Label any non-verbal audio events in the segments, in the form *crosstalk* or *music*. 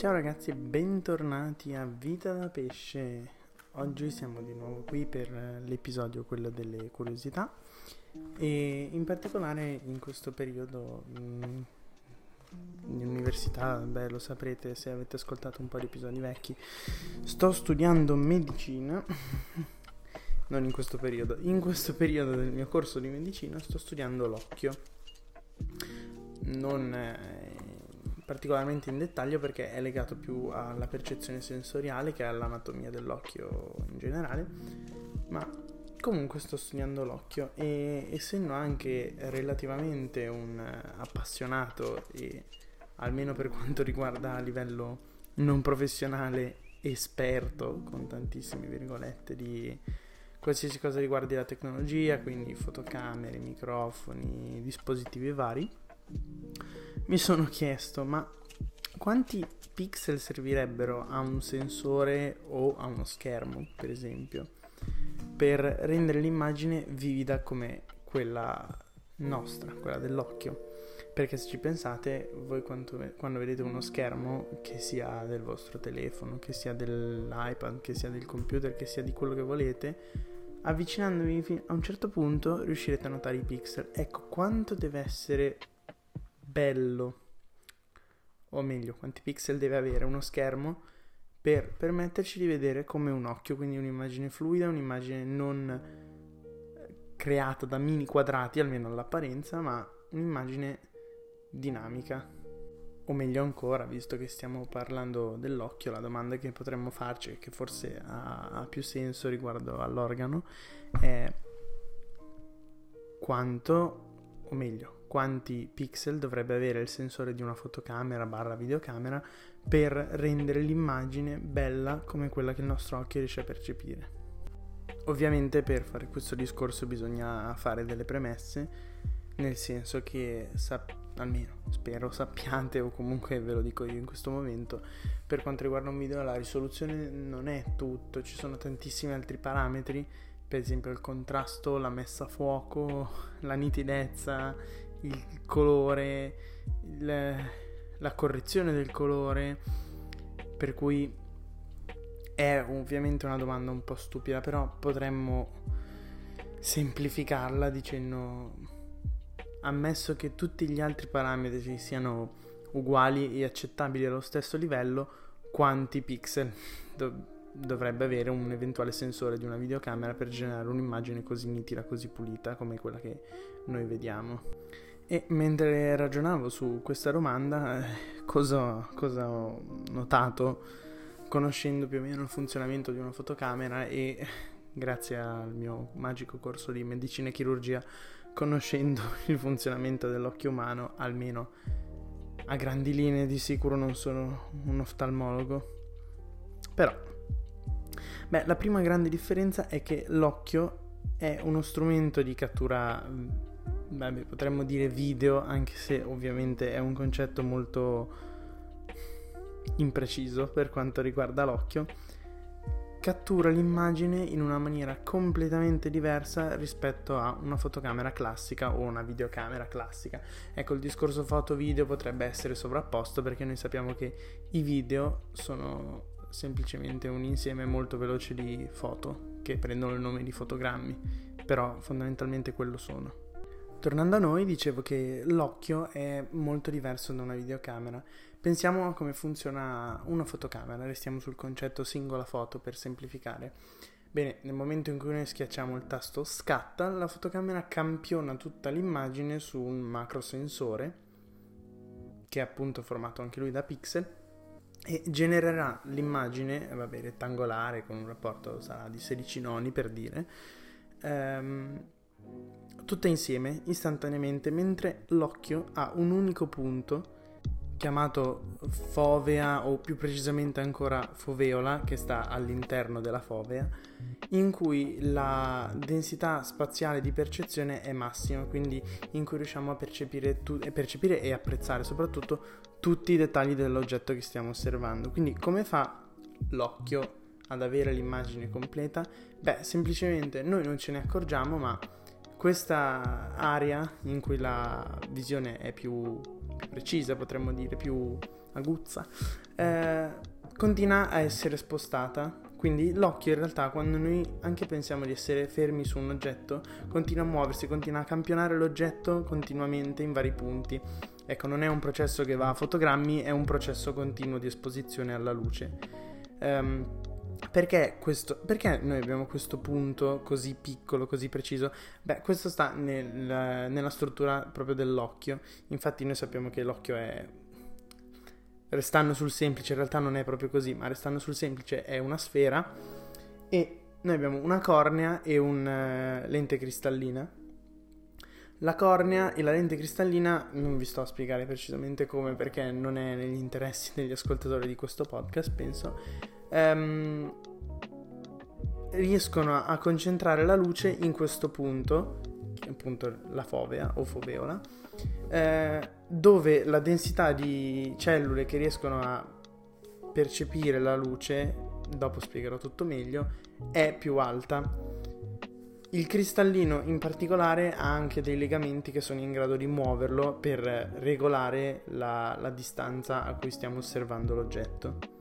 Ciao ragazzi e bentornati a Vita da Pesce. Oggi siamo di nuovo qui per l'episodio, quello delle curiosità e in particolare in questo periodo mh, mm, in università, beh lo saprete se avete ascoltato un po' di episodi vecchi, sto studiando medicina, *laughs* non in questo periodo, in questo periodo del mio corso di medicina sto studiando l'occhio. Non... Particolarmente in dettaglio perché è legato più alla percezione sensoriale che all'anatomia dell'occhio in generale, ma comunque sto studiando l'occhio e essendo anche relativamente un appassionato e almeno per quanto riguarda a livello non professionale esperto con tantissime virgolette di qualsiasi cosa riguardi la tecnologia, quindi fotocamere, microfoni, dispositivi vari mi sono chiesto, ma quanti pixel servirebbero a un sensore o a uno schermo, per esempio, per rendere l'immagine vivida come quella nostra, quella dell'occhio? Perché se ci pensate, voi quando, quando vedete uno schermo, che sia del vostro telefono, che sia dell'iPad, che sia del computer, che sia di quello che volete, avvicinandovi a un certo punto riuscirete a notare i pixel. Ecco quanto deve essere bello, o meglio, quanti pixel deve avere uno schermo per permetterci di vedere come un occhio, quindi un'immagine fluida, un'immagine non eh, creata da mini quadrati, almeno all'apparenza, ma un'immagine dinamica. O meglio ancora, visto che stiamo parlando dell'occhio, la domanda che potremmo farci, che forse ha, ha più senso riguardo all'organo, è quanto, o meglio, quanti pixel dovrebbe avere il sensore di una fotocamera barra videocamera per rendere l'immagine bella come quella che il nostro occhio riesce a percepire. Ovviamente per fare questo discorso bisogna fare delle premesse, nel senso che sap- almeno spero *laughs* sappiate o comunque ve lo dico io in questo momento, per quanto riguarda un video la risoluzione non è tutto, ci sono tantissimi altri parametri, per esempio il contrasto, la messa a fuoco, *laughs* la nitidezza, il colore, il, la correzione del colore, per cui è ovviamente una domanda un po' stupida, però potremmo semplificarla dicendo ammesso che tutti gli altri parametri siano uguali e accettabili allo stesso livello, quanti pixel *laughs* do- dovrebbe avere un eventuale sensore di una videocamera per generare un'immagine così nitida, così pulita come quella che noi vediamo. E mentre ragionavo su questa domanda, eh, cosa, cosa, ho notato conoscendo più o meno il funzionamento di una fotocamera e grazie al mio magico corso di medicina e chirurgia, conoscendo *laughs* il funzionamento dell'occhio umano, almeno a grandi linee di sicuro non sono un oftalmologo. Però, beh, la prima grande differenza è che l'occhio è uno strumento di cattura beh, potremmo dire video, anche se ovviamente è un concetto molto impreciso per quanto riguarda l'occhio, cattura l'immagine in una maniera completamente diversa rispetto a una fotocamera classica o una videocamera classica. Ecco, il discorso foto-video potrebbe essere sovrapposto perché noi sappiamo che i video sono semplicemente un insieme molto veloce di foto che prendono il nome di fotogrammi, però fondamentalmente quello sono. Tornando a noi, dicevo che l'occhio è molto diverso da una videocamera. Pensiamo a come funziona una fotocamera, restiamo sul concetto singola foto per semplificare. Bene, nel momento in cui noi schiacciamo il tasto scatta, la fotocamera campiona tutta l'immagine su un macrosensore, che è appunto formato anche lui da pixel, e genererà l'immagine, vabbè, rettangolare con un rapporto sarà di 16 noni per dire, ehm, tutte insieme istantaneamente mentre l'occhio ha un unico punto chiamato fovea o più precisamente ancora foveola che sta all'interno della fovea in cui la densità spaziale di percezione è massima quindi in cui riusciamo a percepire, tu- percepire e apprezzare soprattutto tutti i dettagli dell'oggetto che stiamo osservando quindi come fa l'occhio ad avere l'immagine completa? Beh, semplicemente noi non ce ne accorgiamo, ma questa area in cui la visione è più, precisa, potremmo dire, più aguzza, eh, continua a essere spostata. Quindi l'occhio in realtà quando noi anche pensiamo di essere fermi su un oggetto, continua a muoversi, continua a campionare l'oggetto continuamente in vari punti. Ecco, non è un processo che va a fotogrammi, è un processo continuo di esposizione alla luce. Um, perché, questo, perché noi abbiamo questo punto così piccolo, così preciso? Beh, questo sta nel, nella struttura proprio dell'occhio. Infatti noi sappiamo che l'occhio è restando sul semplice, in realtà non è proprio così, ma restando sul semplice è una sfera e noi abbiamo una cornea e una uh, lente cristallina. La cornea e la lente cristallina non vi sto a spiegare precisamente come perché non è negli interessi degli ascoltatori di questo podcast, penso. Um, riescono a concentrare la luce in questo punto, che è appunto la fovea o foveola, eh, dove la densità di cellule che riescono a percepire la luce, dopo spiegherò tutto meglio, è più alta. Il cristallino in particolare ha anche dei legamenti che sono in grado di muoverlo per regolare la, la distanza a cui stiamo osservando l'oggetto.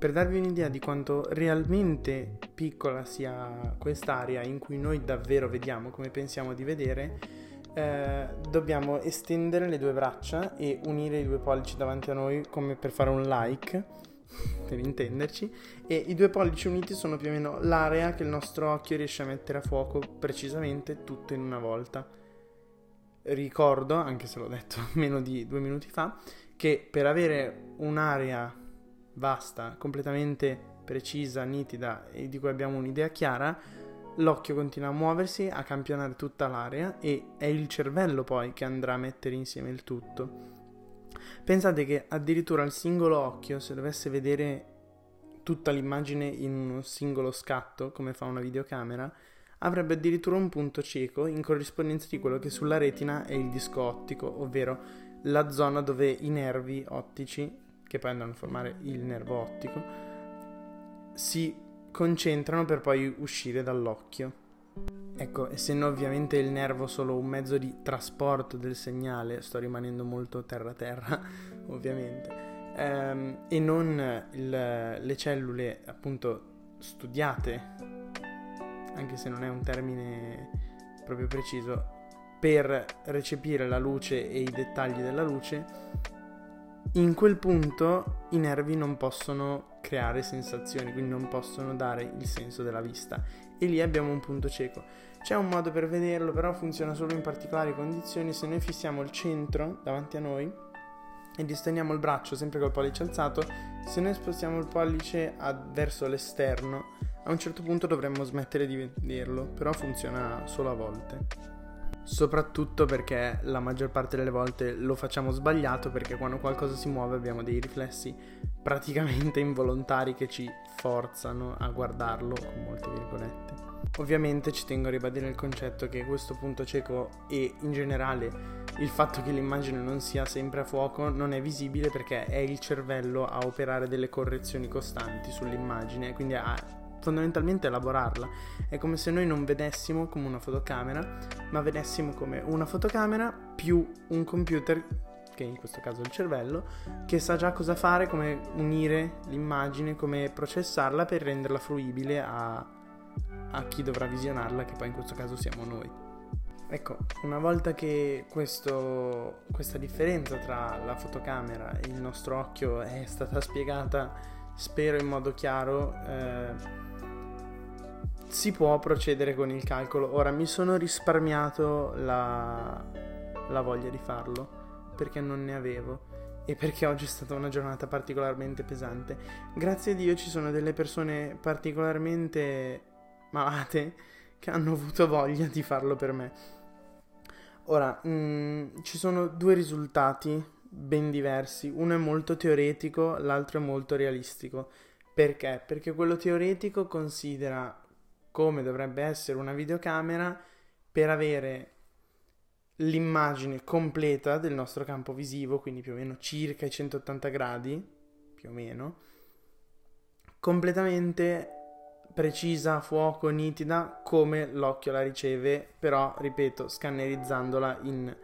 Per darvi un'idea di quanto realmente piccola sia quest'area in cui noi davvero vediamo come pensiamo di vedere, eh, dobbiamo estendere le due braccia e unire i due pollici davanti a noi come per fare un like, *laughs* per intenderci, e i due pollici uniti sono più o meno l'area che il nostro occhio riesce a mettere a fuoco precisamente tutto in una volta. Ricordo, anche se l'ho detto *laughs* meno di due minuti fa, che per avere un'area vasta, completamente precisa, nitida e di cui abbiamo un'idea chiara, l'occhio continua a muoversi, a campionare tutta l'area e è il cervello poi che andrà a mettere insieme il tutto. Pensate che addirittura il singolo occhio, se dovesse vedere tutta l'immagine in uno singolo scatto, come fa una videocamera, avrebbe addirittura un punto cieco in corrispondenza di quello che sulla retina è il disco ottico, ovvero la zona dove i nervi ottici, che poi andranno a formare il nervo ottico, si concentrano per poi uscire dall'occhio. Ecco, essendo ovviamente il nervo solo un mezzo di trasporto del segnale, sto rimanendo molto terra-terra, *laughs* ovviamente, ehm, e non il, le cellule appunto studiate, anche se non è un termine proprio preciso, per recepire la luce e i dettagli della luce, in quel punto i nervi non possono creare sensazioni, quindi non possono dare il senso della vista. E lì abbiamo un punto cieco. C'è un modo per vederlo, però funziona solo in particolari condizioni. Se noi fissiamo il centro davanti a noi e distendiamo il braccio sempre col pollice alzato, se noi spostiamo il pollice a, verso l'esterno, a un certo punto dovremmo smettere di vederlo, però funziona solo a volte soprattutto perché la maggior parte delle volte lo facciamo sbagliato perché quando qualcosa si muove abbiamo dei riflessi praticamente *laughs* involontari che ci forzano a guardarlo con molte virgolette. Ovviamente ci tengo a ribadire il concetto che questo punto cieco e in generale il fatto che l'immagine non sia sempre a fuoco non è visibile perché è il cervello a operare delle correzioni costanti sull'immagine, quindi a fondamentalmente elaborarla. È come se noi non vedessimo come una fotocamera, ma vedessimo come una fotocamera più un computer, che in questo caso è il cervello, che sa già cosa fare, come unire l'immagine, come processarla per renderla fruibile a, a chi dovrà visionarla, che poi in questo caso siamo noi. Ecco, una volta che questo, questa differenza tra la fotocamera e il nostro occhio è stata spiegata, spero in modo chiaro, eh, si può procedere con il calcolo. Ora mi sono risparmiato la, la voglia di farlo perché non ne avevo e perché oggi è stata una giornata particolarmente pesante. Grazie a Dio ci sono delle persone particolarmente malate che hanno avuto voglia di farlo per me. Ora, mh, mm, ci sono due risultati ben diversi, uno è molto teoretico, l'altro è molto realistico. Perché? Perché quello teoretico considera come dovrebbe essere una videocamera per avere l'immagine completa del nostro campo visivo, quindi più o meno circa i 180 gradi, più o meno, completamente precisa, a fuoco, nitida, come l'occhio la riceve, però, ripeto, scannerizzandola in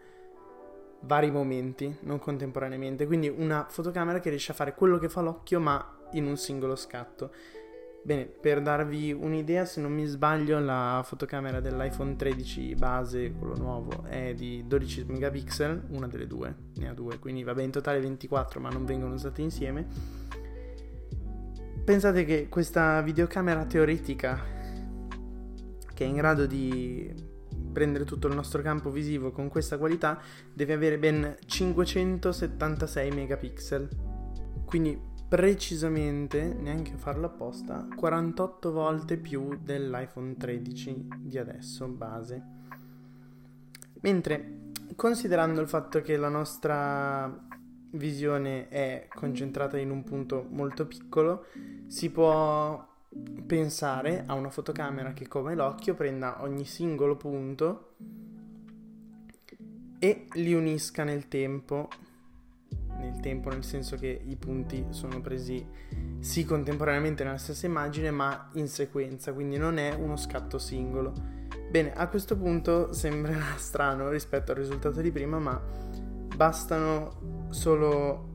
vari momenti, non contemporaneamente. Quindi una fotocamera che riesce a fare quello che fa l'occhio, ma in un singolo scatto. Bene, per darvi un'idea, se non mi sbaglio, la fotocamera dell'iPhone 13 base, quello nuovo, è di 12 megapixel, una delle due, ne ha due, quindi vabbè in totale 24 ma non vengono usate insieme. Pensate che questa videocamera teoretica, che è in grado di prendere tutto il nostro campo visivo con questa qualità, deve avere ben 576 megapixel. Quindi precisamente, neanche a farlo apposta, 48 volte più dell'iPhone 13 di adesso, base. Mentre, considerando il fatto che la nostra visione è concentrata in un punto molto piccolo, si può pensare a una fotocamera che come l'occhio prenda ogni singolo punto e li unisca nel tempo tempo, nel senso che i punti sono presi sì contemporaneamente nella stessa immagine, ma in sequenza, quindi non è uno scatto singolo. Bene, a questo punto sembrerà *laughs* strano rispetto al risultato di prima, ma bastano solo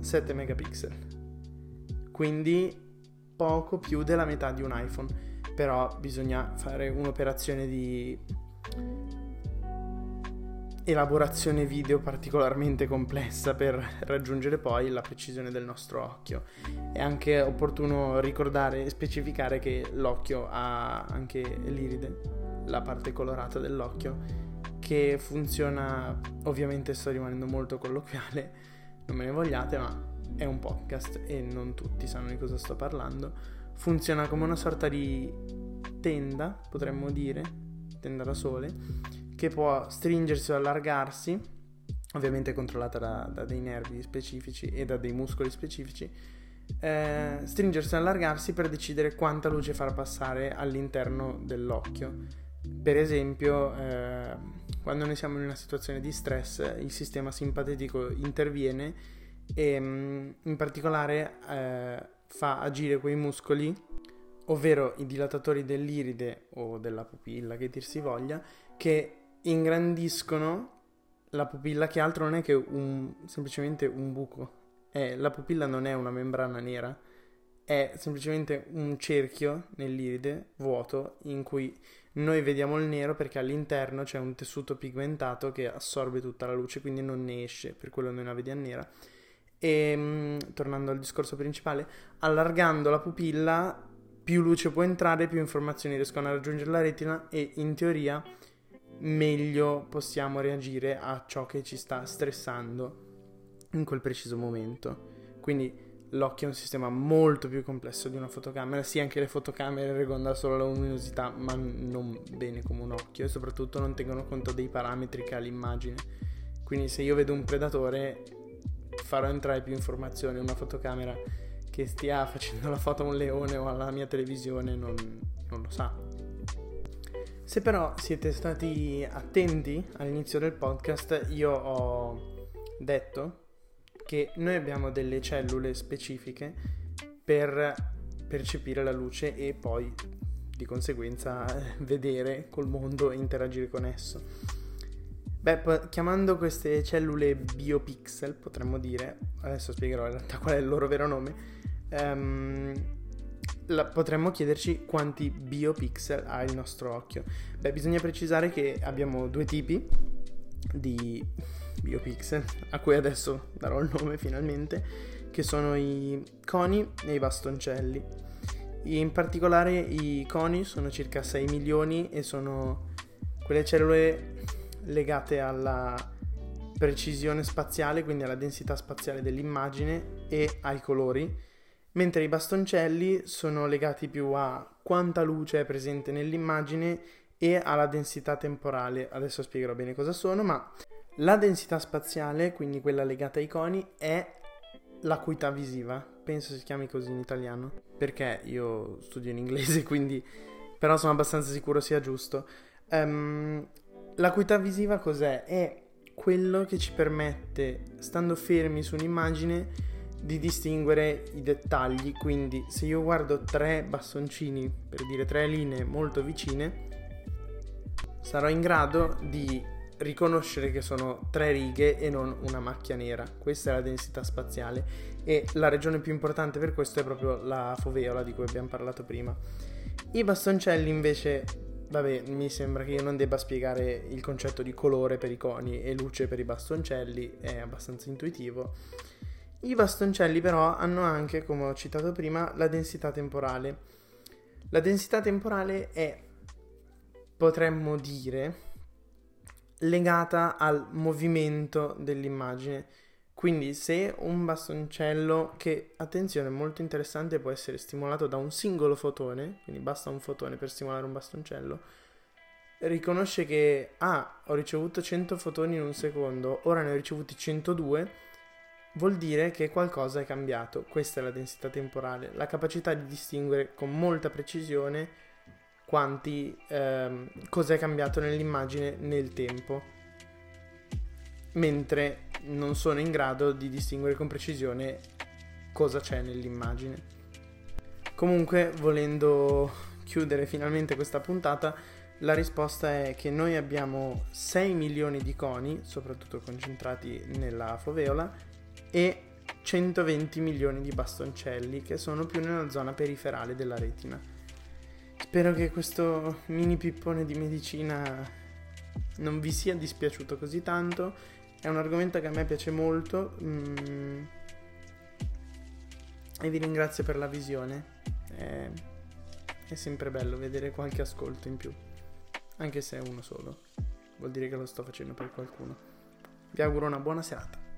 7 megapixel. Quindi poco più della metà di un iPhone. Però bisogna fare un'operazione di elaborazione video particolarmente complessa per raggiungere poi la precisione del nostro occhio. È anche opportuno ricordare e specificare che l'occhio ha anche l'iride, la parte colorata dell'occhio, che funziona, ovviamente sto rimanendo molto colloquiale, non me ne vogliate, ma è un podcast e non tutti sanno di cosa sto parlando. Funziona come una sorta di tenda, potremmo dire, tenda da sole, che può stringersi o allargarsi, ovviamente controllata da, da dei nervi specifici e da dei muscoli specifici, eh, stringersi o allargarsi per decidere quanta luce far passare all'interno dell'occhio. Per esempio, eh, quando noi siamo in una situazione di stress, il sistema simpatetico interviene e mm, in particolare eh, fa agire quei muscoli, ovvero i dilatatori dell'iride o della pupilla, che dir si voglia, che ingrandiscono la pupilla che altro non è che un, semplicemente un buco. Eh, la pupilla non è una membrana nera, è semplicemente un cerchio nell'iride vuoto in cui noi vediamo il nero perché all'interno c'è un tessuto pigmentato che assorbe tutta la luce, quindi non ne esce, per quello noi la vediamo nera. E mm, tornando al discorso principale, allargando la pupilla, più luce può entrare, più informazioni riescono a raggiungere la retina e in teoria meglio possiamo reagire a ciò che ci sta stressando in quel preciso momento. Quindi l'occhio è un sistema molto più complesso di una fotocamera. Sì, anche le fotocamere da solo la luminosità, ma non bene come un occhio e soprattutto non tengono conto dei parametri che ha l'immagine. Quindi se io vedo un predatore farò entrare più informazioni. Una fotocamera che stia facendo la foto a un leone o alla mia televisione non, non lo sa. Se però siete stati attenti all'inizio del podcast, io ho detto che noi abbiamo delle cellule specifiche per percepire la luce e poi di conseguenza *laughs* vedere col mondo e interagire con esso. Beh, chiamando queste cellule biopixel, potremmo dire, adesso spiegherò in realtà qual è il loro vero nome, um, la, potremmo chiederci quanti biopixel ha il nostro occhio. Beh, bisogna precisare che abbiamo due tipi di biopixel, a cui adesso darò il nome finalmente, che sono i coni e i bastoncelli. In particolare i coni sono circa 6 milioni e sono quelle cellule legate alla precisione spaziale, quindi alla densità spaziale dell'immagine e ai colori mentre i bastoncelli sono legati più a quanta luce è presente nell'immagine e alla densità temporale. Adesso spiegherò bene cosa sono, ma la densità spaziale, quindi quella legata ai coni, è l'acuità visiva. Penso si chiami così in italiano, perché io studio in inglese, *laughs* quindi però sono abbastanza sicuro sia giusto. Um, l'acuità visiva cos'è? È quello che ci permette, stando fermi su un'immagine, di distinguere i dettagli, quindi se io guardo tre bastoncini, per dire tre linee molto vicine, sarò in grado di riconoscere che sono tre righe e non una macchia nera. Questa è la densità spaziale e la regione più importante per questo è proprio la foveola di cui abbiamo parlato prima. I bastoncelli invece, vabbè, mi sembra che io non debba spiegare il concetto di colore per i coni e luce per i bastoncelli, è abbastanza intuitivo. I bastoncelli però hanno anche, come ho citato prima, la densità temporale. La densità temporale è, potremmo dire, legata al movimento dell'immagine. Quindi se un bastoncello, che attenzione è molto interessante, può essere stimolato da un singolo fotone, quindi basta un fotone per stimolare un bastoncello, riconosce che ah, ho ricevuto 100 fotoni in un secondo, ora ne ho ricevuti 102, vuol dire che qualcosa è cambiato. Questa è la densità temporale, la capacità di distinguere con molta precisione quanti ehm, cos'è cambiato nell'immagine nel tempo, mentre non sono in grado di distinguere con precisione cosa c'è nell'immagine. Comunque, volendo chiudere finalmente questa puntata, la risposta è che noi abbiamo 6 milioni di coni, soprattutto concentrati nella foveola, e 120 milioni di bastoncelli che sono più nella zona periferale della retina. Spero che questo mini pippone di medicina non vi sia dispiaciuto così tanto. È un argomento che a me piace molto. Mm, e vi ringrazio per la visione. È, è sempre bello vedere qualche ascolto in più. Anche se è uno solo. Vuol dire che lo sto facendo per qualcuno. Vi auguro una buona serata.